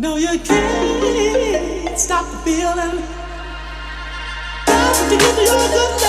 No, you can't stop the feeling. That's what you get to your good.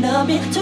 Been thinking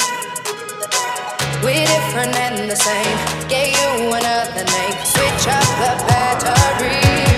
We're different and the same. Gave you another name. Switch up the battery.